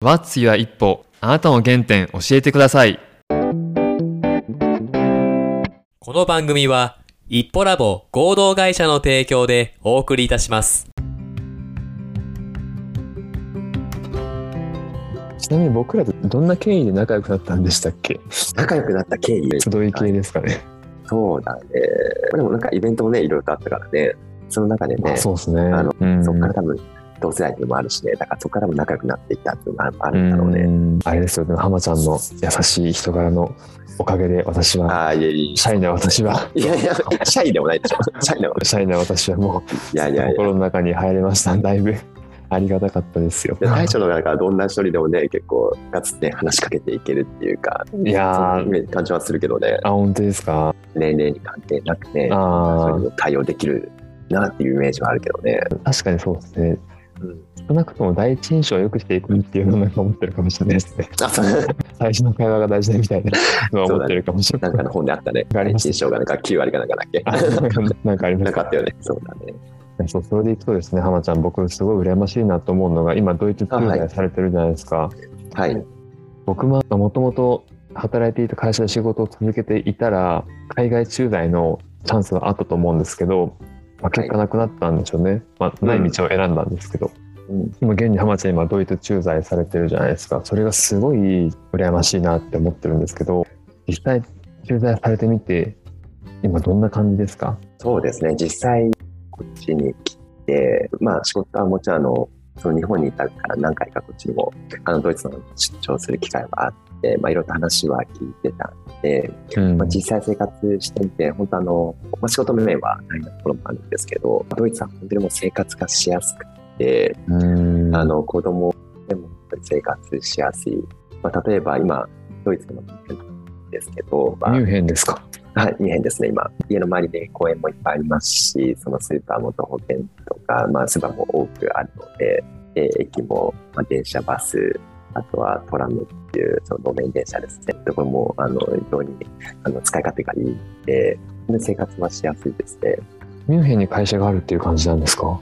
What's Your 一歩あなたの原点教えてくださいこの番組は、一歩ラボ合同会社の提供でお送りいたします。ちなみに僕らとどんな経緯で仲良くなったんでしたっけ？仲良くなった経緯集い系ですかね。そうだね。でもなんかイベントもね、いろいろとあったからね、その中でね、あそうですね。あのうんそこから多分同世代っていうのもあるしね、だからそこからも仲良くなっていったっていうのがあるんだろうね。うんあれですよね、浜ちゃんの優しい人柄のおかげで私は、ああ、いやいやシャイな私は、いやいや、シャイでもないでしょ。シャない。シャイな私はもいやいうやいや。心の中に入れました。だいぶありがたかったですよ。で大将の中どんな一人でもね、結構ガツって話しかけていけるっていうか、いや感じはするけどね、あ、本当ですか？年齢に関係なくね、あそういうの対応できるなっていうイメージはあるけどね。あ、確かにそうですね。うん、少なくとも第一印象を良くしていくっていうのをなんか思ってるかもしれないですね。最初の会話が大事だみたいなのは思ってるかもしれな。ないんかの本であったね。ありました印象がなんか9割かなんかだっけ。あなんかありますなかったよね。そうだね。そうそれでいくとですね、浜ちゃん、僕、すごい羨ましいなと思うのが、今、ドイツ駐在されてるじゃないですか。はい。僕ももともと働いていた会社で仕事を続けていたら、海外駐在のチャンスはあったと思うんですけど、まあ、結果なくなったんでしょうね。まあ、ない道を選んだんですけど。うん今、現に浜ちゃん、今、ドイツ駐在されてるじゃないですか。それがすごい羨ましいなって思ってるんですけど、実際、駐在されてみて、今、どんな感じですか？そうですね。実際、こっちに来て、まあ仕事はもちろんあの、その日本にいたから何回かこっちにも、あのドイツの出張する機会はあって、まあいろいろと話は聞いてたんで、うん。まあ、実際生活してみて、本当あの、まあ、仕事の面はないところもあるんですけど、ドイツは本当にもう生活がしやすくて、うん。あの子供でも生活しやすい。まあ、例えば今、ドイツのミュンヘンなんですけど、まあミュンヘンですか？はい、ミュンヘンですね、今。家の周りで公園もいっぱいありますし、そのスーパーも徒歩店とか、まあ、スーパーも多くあるので、で駅も、まあ、電車、バス、あとはトラムっていうその路面電車ですね。ところも、あの、非常にあの使い勝手がいいので、で生活はしやすいですね。ミュンヘンに会社があるっていう感じなんですか？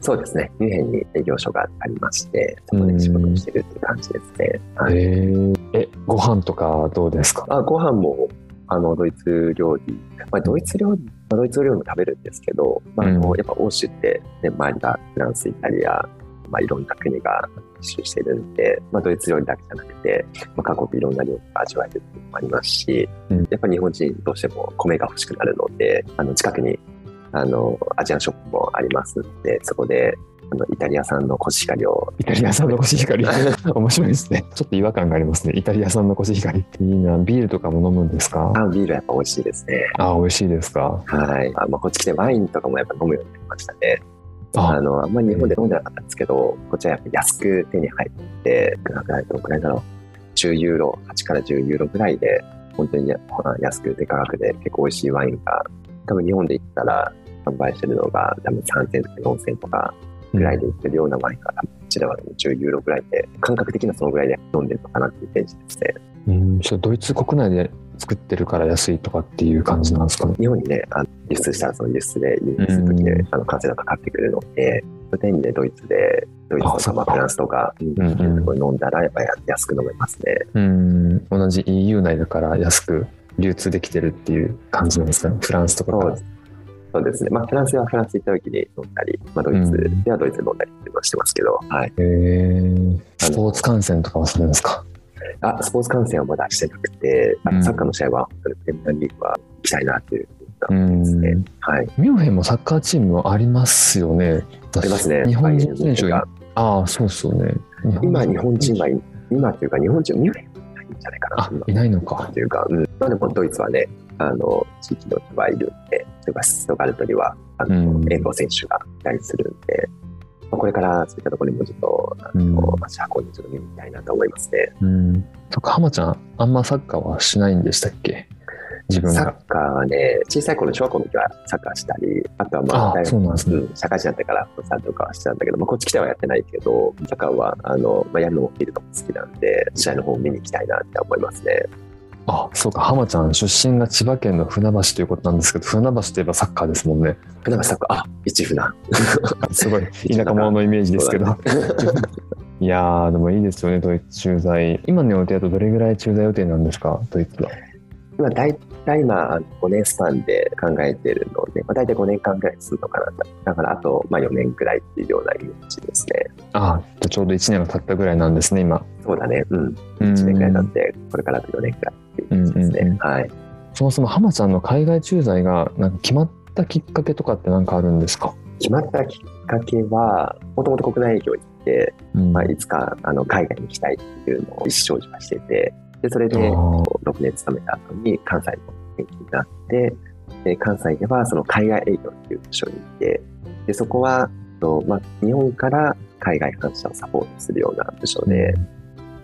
そうですね。ミュンヘンに営業所がありまして、そこで仕事をしてるっていう感じですね。はえ、ご飯とかどうですか？あご飯もあのドイツ料理、まあ、ドイツ料理、まあ、ドイツ料理も食べるんですけど、まあ、あのうん。やっぱ欧州って、ね、周りがフランス、イタリア、まあ、いろんな国が一周してるんで、まあ、ドイツ料理だけじゃなくて、まあ、各国いろんな料理が味わえるっていうのもありますし、うん。やっぱ日本人どうしても米が欲しくなるので、あの近くにあのアジアンショップもありますので、そこであのイタリア産のコシヒカリをイタリア産のコシヒカリ 面白いですね。ちょっと違和感がありますね。イタリア産のコシヒカリっていいな。ビールとかも飲むんですか？あビールやっぱ美味しいですね。あ、美味しいですか？はい。あまあ、こっち来てワインとかもやっぱ飲むようになりましたね。ああの、あんまり日本で飲んでなかったんですけど、こっちはやっぱ安く手に入って、いくらぐらいくらいだろう。10ユーロ、8から10ユーロぐらいで、本当にや安くて価格で結構美味しいワインが、多分日本で言ったら販売してるのが多分3000とか4000とかぐらいで売ってるようなワインが、こちらは10ユーロぐらいで、感覚的なそのぐらいで飲んでるのかなっていうイメージですね。うん、ちょっとドイツ国内で作ってるから安いとかっていう感じなんですかね。日本にね、あの輸出したらその輸出で輸入するときにうんあの関税がかかってくるので、そういう点でドイツで、ドイツとかまあフランスとか、うんうん飲んだらやっぱり安く飲めますね。うん、同じ EU 内だから安く流通できてるっていう感じなんですかね。フランスとかからそうです。ね。まあフランスはフランス行った時に飲んだり、まあドイツではドイツで飲んだりっていうのはしてますけど、はい。スポーツ観戦とかはするんですか？あ、スポーツ観戦はまだしてなくて、あうんサッカーの試合は本当にプレミアリーグは行きたいなっていうふうに思いますねうん。はい。ミュンヘンもサッカーチームありますよね。ありますね。日本人選手がが。ああ、そうですよね。今日本人はい、今というか日本人、ミュンヘンはいないんじゃないかな。いないのか。というか、うん、まあでもドイツはね、あの地域の人がいるんで、例えばストガルトにはあの、うん遠藤選手がいたりするんで、まあ、これからそういったところにもちょっと、あのうん足運んでちょっと見たいなと思いますね。うん。そっか、浜ちゃん、あんまサッカーはしないんでしたっけ？自分が。サッカーはね、小さい頃、小学校の時はサッカーしたり、あとはまあ、あ大学ね。うん社会人だったから、サッカーとかはしてたんだけど、まあ、こっち来てはやってないけど、サッカーは、あの、まあ、やるのも見るのも好きなんで、試合の方を見に行きたいなって思いますね。あ、そうか、浜ちゃん、出身が千葉県の船橋ということなんですけど、船橋といえばサッカーですもんね。船橋サッカー、あ、一船。すごい、田舎者のイメージですけど。いやー、でもいいですよね、ドイツ駐在。今の予定だとどれぐらい駐在予定なんですか、ドイツは？今、大体今、5年スパンで考えてるので、まあ、大体5年間ぐらいするのかなと。だから、あと、まあ、4年ぐらいっていうようなイメージですね。ああ、ちょうど1年が経ったぐらいなんですね、今。そうだね。うん。うん1年ぐらい経って、これからあと4年ぐらいっていう感じですね。うん。うんうんはい。そもそも浜ちゃんの海外駐在がなんか決まったきっかけとかって何かあるんですか、決まったきっかけは、もともと国内営業に行って、うん。まあ、いつかあの海外に行きたいっていうのを意思表示はしてて、でそれであー。6年勤めた後に関西の転勤になって、で関西ではその海外営業っていう部署にいて、でそこは、とまあ、日本から海外反社をサポートするような部署で、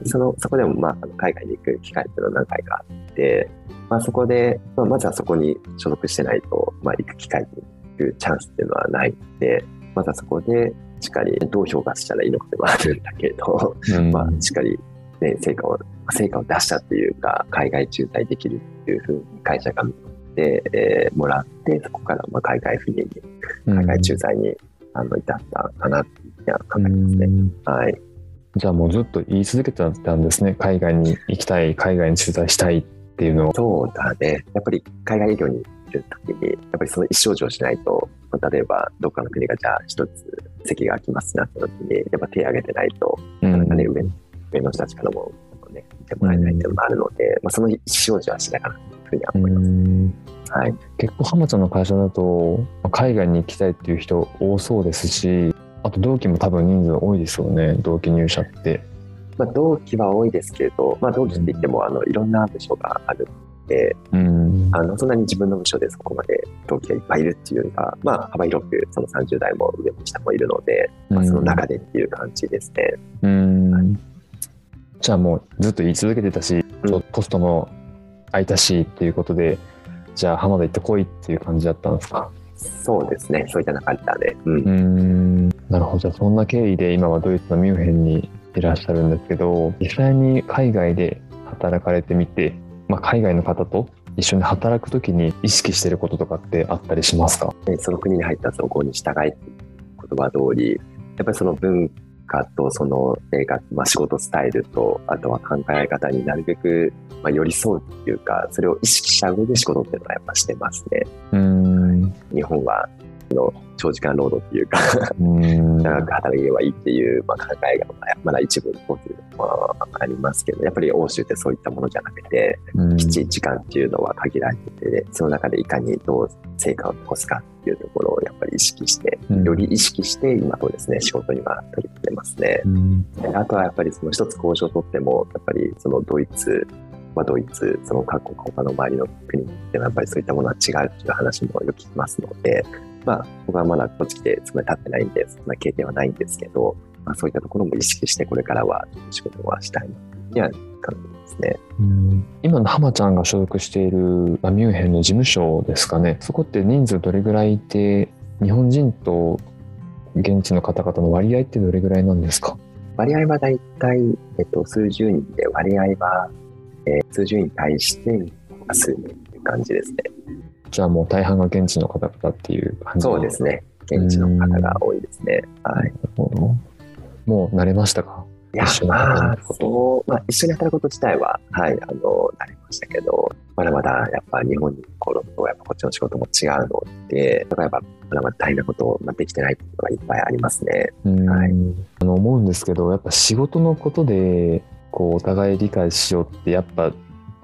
そのそこでも、まあ、海外に行く機会っていうのは何回かあって、まあ、そこで、まあ、まずはそこに所属してないと、まあ、行く機会に行くチャンスっていうのはないので、まずはそこでしっかりどう評価したらいいのかでもあるんだけど、うんまあ、しっかり、ね、成果を、成果を出したっていうか、海外駐在できるっていうふうに会社が見て、えーもらって、そこからまあ海外赴任に、海外駐在に、あの至ったかなっていう考えてますね。うんはい。じゃあもうずっと言い続けてたんですね海外に行きたい海外に駐在したいっていうのをそうだね。やっぱり海外営業にいるときに、やっぱりその意思表示をしないと、まあ例えばどっかの国がじゃあ一つ席が空きますなったときに、やっぱ手を挙げてないと、うんなかなかね、上上の人たちからも、ね、見てもらえないっていうのもあるので、まあ、その意思表示はしなかなというふうには思います。うんはい。結構浜ちゃんの会社だとまあ海外に行きたいっていう人多そうですしあと同期も多分人数多いですよね同期入社って。まあ、同期は多いですけれど、まあ、同期って言っても、あの、いろんな部署があるので、うんあの、そんなに自分の部署でそこまで同期がいっぱいいるっていうよりは、まあ、幅広く、その30代も上も下もいるので、まあ、その中でっていう感じですね。うんじゃあもうずっと言い続けてたし、うんポストも空いたしっていうことでじゃあ浜田行ってこいっていう感じだったんですか？そうですね。そういった中でだね。うんう。んなるほど。じゃあそんな経緯で今はドイツのミュンヘンにいらっしゃるんですけど実際に海外で働かれてみて、まあ、海外の方と一緒に働くときに意識してることとかってあったりしますか？でその国に入ったその子に従いっていう言葉通り、やっぱりその文化とその生活、まあ、仕事スタイルと、あとは考え方になるべく、まあ、寄り添うっていうか、それを意識した上で仕事っていうのはやっぱしてますね。うん。日本は、あの長時間労働っていうか、うん。長く働けばいいっていう、まあ、考えがまだ一部残ってのはありますけど、やっぱり欧州ってそういったものじゃなくて、うん。きっちり時間っていうのは限られてて、その中でいかにどう成果を残すかっていうところをやっぱり意識して、うん。より意識して今そうですね、仕事には取り組んでますね。あとはやっぱりその一つ交渉をとっても、やっぱりそのドイツはドイツ、その各国他の周りの国ってやっぱりそういったものは違うっていう話もよく聞きますので、まあ僕はまだこっち来てそこまで経ってないんで、そんな経験はないんですけど、まあそういったところも意識してこれからは仕事はしたいには考えてますね。うん今の浜ちゃんが所属しているまあミュンヘンの事務所ですかねそこって人数どれぐらいいて日本人と現地の方々の割合ってどれぐらいなんですか？割合はだいたい、えっと、数十人で、割合は、えー数十人に対して数人っていう感じですね。じゃあもう大半が現地の方々っていう感じそうですね。現地の方が多いですね。はい。もう慣れましたか？いやまあそう、まあ、一緒に働くこと自体は、はい、あの、なりましたけど、まだまだやっぱ日本に来ると、やっぱこっちの仕事も違うので、だからやっぱ、まだまだ大変なことをまあできてないっていうのがいっぱいありますね。うんはいあの思うんですけどやっぱ仕事のことでこうお互い理解しようってやっぱ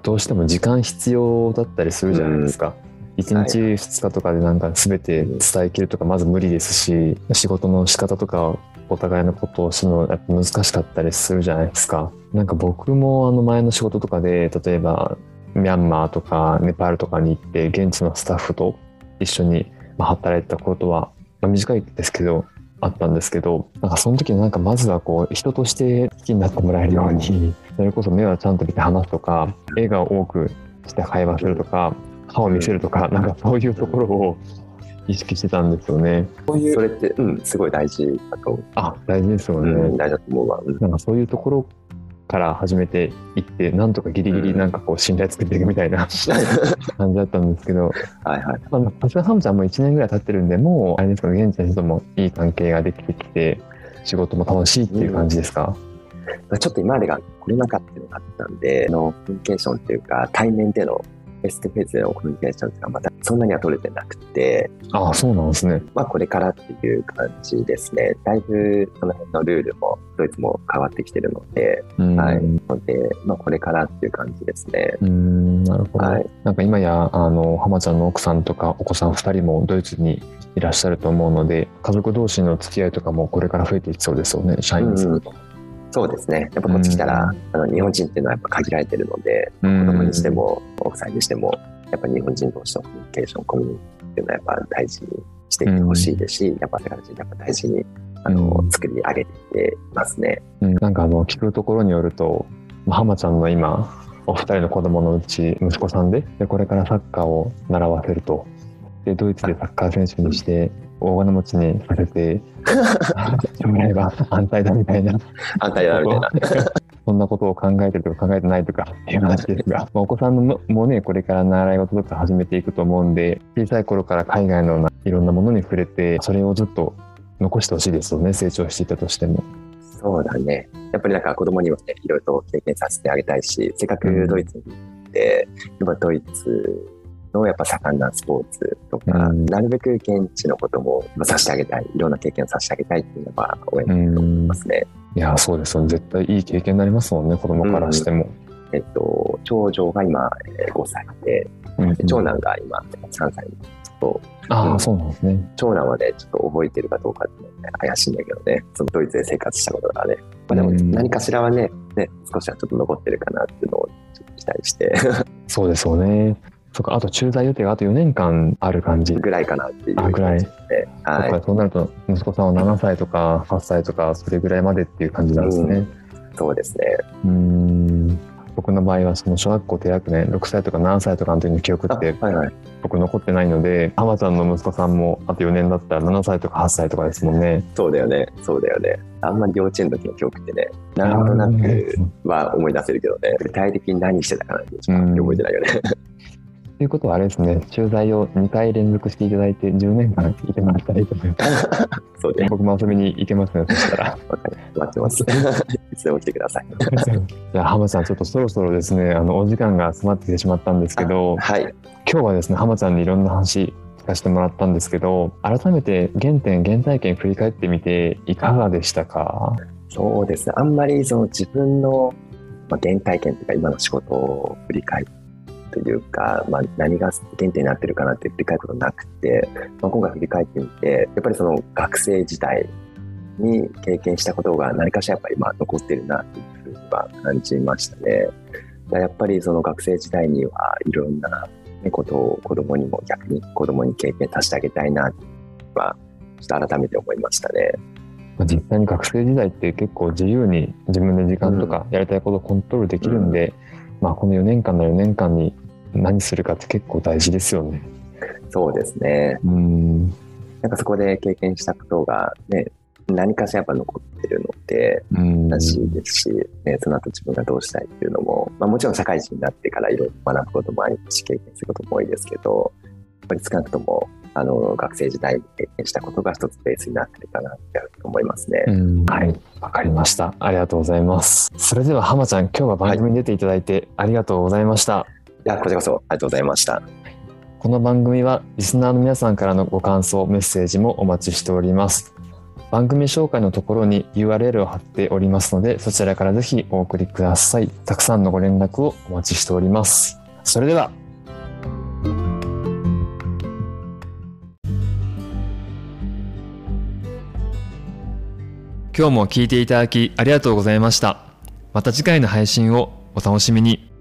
どうしても時間必要だったりするじゃないですか。1日2日とかでなんか全て伝えきるとかまず無理ですし仕事の仕方とかお互いのことをするのやっぱ難しかったりするじゃないですか。なんか僕もあの前の仕事とかで例えばミャンマーとかネパールとかに行って現地のスタッフと一緒にまあ働いてたことは、まあ、短いですけどあったんですけどなんかその時なんかまずはこう人として好きになってもらえるようにそれこそ目はちゃんと見て話すとか笑顔を多くして会話するとか歯を見せるとかなんかそういうところを意識してたんですよね。それって、うん、すごい大事だと。あ大事ですよね。うん、大事だと思うわ。うんなんかそういうところから始めていってなんとかギリギリなんかこう信頼作っていくみたいな 感じだったんですけどはいはい。まあさすがハムちゃんも1年ぐらい経ってるんでもうあれですかね現地の人ともいい関係ができてきて仕事も楽しいっていう感じですか、ちょっと今までがコロナ禍っていうのがあったんで、あのコミュニケーションっていうか、対面でのフェイスとフェイスでのコミュニケーションっていうのはまたそんなには取れてなくて、ああそうなんですねまあこれからっていう感じですね。だいぶその辺のルールもドイツも変わってきてるので、うんはい。ので、まあこれからっていう感じですね。うんなるほど、はいなんか今やあの浜ちゃんの奥さんとかお子さん2人もドイツにいらっしゃると思うので家族同士の付き合いとかもこれから増えていきそうですよね社員さんと。そうですね。やっぱこっち来たら、あの日本人っていうのはやっぱ限られてるので、子子供にしても奥さんにしても、やっぱ日本人同士のコミュニケーション、コミュニティっていうのはやっぱ大事にしていってほしいですし、やっぱ世界人やっぱ大事にあの、うん。作り上げていってますね。うん、なんかあの聞くところによるとまあ浜ちゃんの今お二人の子供のうち息子さんででこれからサッカーを習わせると。でドイツでサッカー選手にして大金持ちにさせて 将来はだみたいな反対だみたいな。そんなことを考えてるとか考えてないとかっていう話ですが、まあお子さんももね、これから習い事とか始めていくと思うんで、小さい頃から海外のないろんなものに触れて、それをずっと残してほしいですよね、成長していったとしても。そうだね。やっぱりなんか子供にもね、いろいろと経験させてあげたいし、せっかくドイツに行って、やっぱドイツのやっぱ盛んなスポーツとか、うんなるべく現地のこともさせてあげたい、いろんな経験をさせてあげたいっていうのが応援だと思いますね。いや、そうですよね。絶対いい経験になりますもんね、子供からしても。えっと、長女が今えー5歳で、うんで長男が今3歳と、ああ、うんそうなんですね。長男はね、ちょっと覚えてるかどうかってね怪しいんだけどね、そのドイツで生活したことがね。まあ、でもうん何かしらはね、ね、少しはちょっと残ってるかなっていうのをちょっと期待して、そうですよね。そっか、あと駐在予定があと4年間ある感じ。ぐらいかなっていうあぐらいはい。そうなると、息子さんは7歳とか8歳とか、それぐらいまでっていう感じなんですね。そうですね。うーん僕の場合はその小学校低学年6歳とか7歳とかの時の記憶あってはいはい。僕残ってないので浜ちゃんの息子さんもあと4年だったら7歳とか8歳とかですもんね。そうだよね。そうだよね。あんまり幼稚園の時の記憶ってね、なんとなくは思い出せるけどね、具体的に何してたかなんて覚えてないよね。ということはあれですね駐在を2回連続していただいて10年間いてもらったらいいと思います。そうね。僕も遊びに行けますねそしたら。待ってます。いつでも来てください。じゃあ浜ちゃんちょっとそろそろですねあのお時間が迫ってきてしまったんですけどはい。今日はですね浜ちゃんにいろんな話聞かせてもらったんですけど改めて原点原体験振り返ってみていかがでしたか？そうですね。あんまりその自分の、まあ、原体験というか今の仕事を振り返るというか、まあ、何が原点になってるかなって振り返ることなくて、まあ、今回振り返ってみて、やっぱりその学生時代に経験したことが何かしらやっぱりまあ残ってるなっていうふうには感じましたね。やっぱりその学生時代にはいろんなねことを子供にも逆に子供に経験させてあげたいなはちょっと改めて思いましたね。まあ実際に学生時代って結構自由に自分で時間とかやりたいことをコントロールできるんで、まあこの4年間の4年間に何するかって結構大事ですよね。そうですね。うん。なんかそこで経験したことがね、何かしらやっぱ残ってるので、うん。らしいですし、ね、その後自分がどうしたいっていうのも、まあもちろん社会人になってからいろいろ学ぶこともありますし、経験することも多いですけど、やっぱり少なくとも、あの、学生時代に経験したことが一つベースになってるかなって思いますね。うんはい、わかりました。ありがとうございます。それでは浜ちゃん、今日は番組に出ていただいてありがとうございました。いや、こちらこそありがとうございました。この番組はリスナーの皆さんからのご感想、メッセージもお待ちしております。番組紹介のところに URL を貼っておりますので、そちらからぜひお送りください。たくさんのご連絡をお待ちしております。それでは。今日も聞いていただきありがとうございました。また次回の配信をお楽しみに。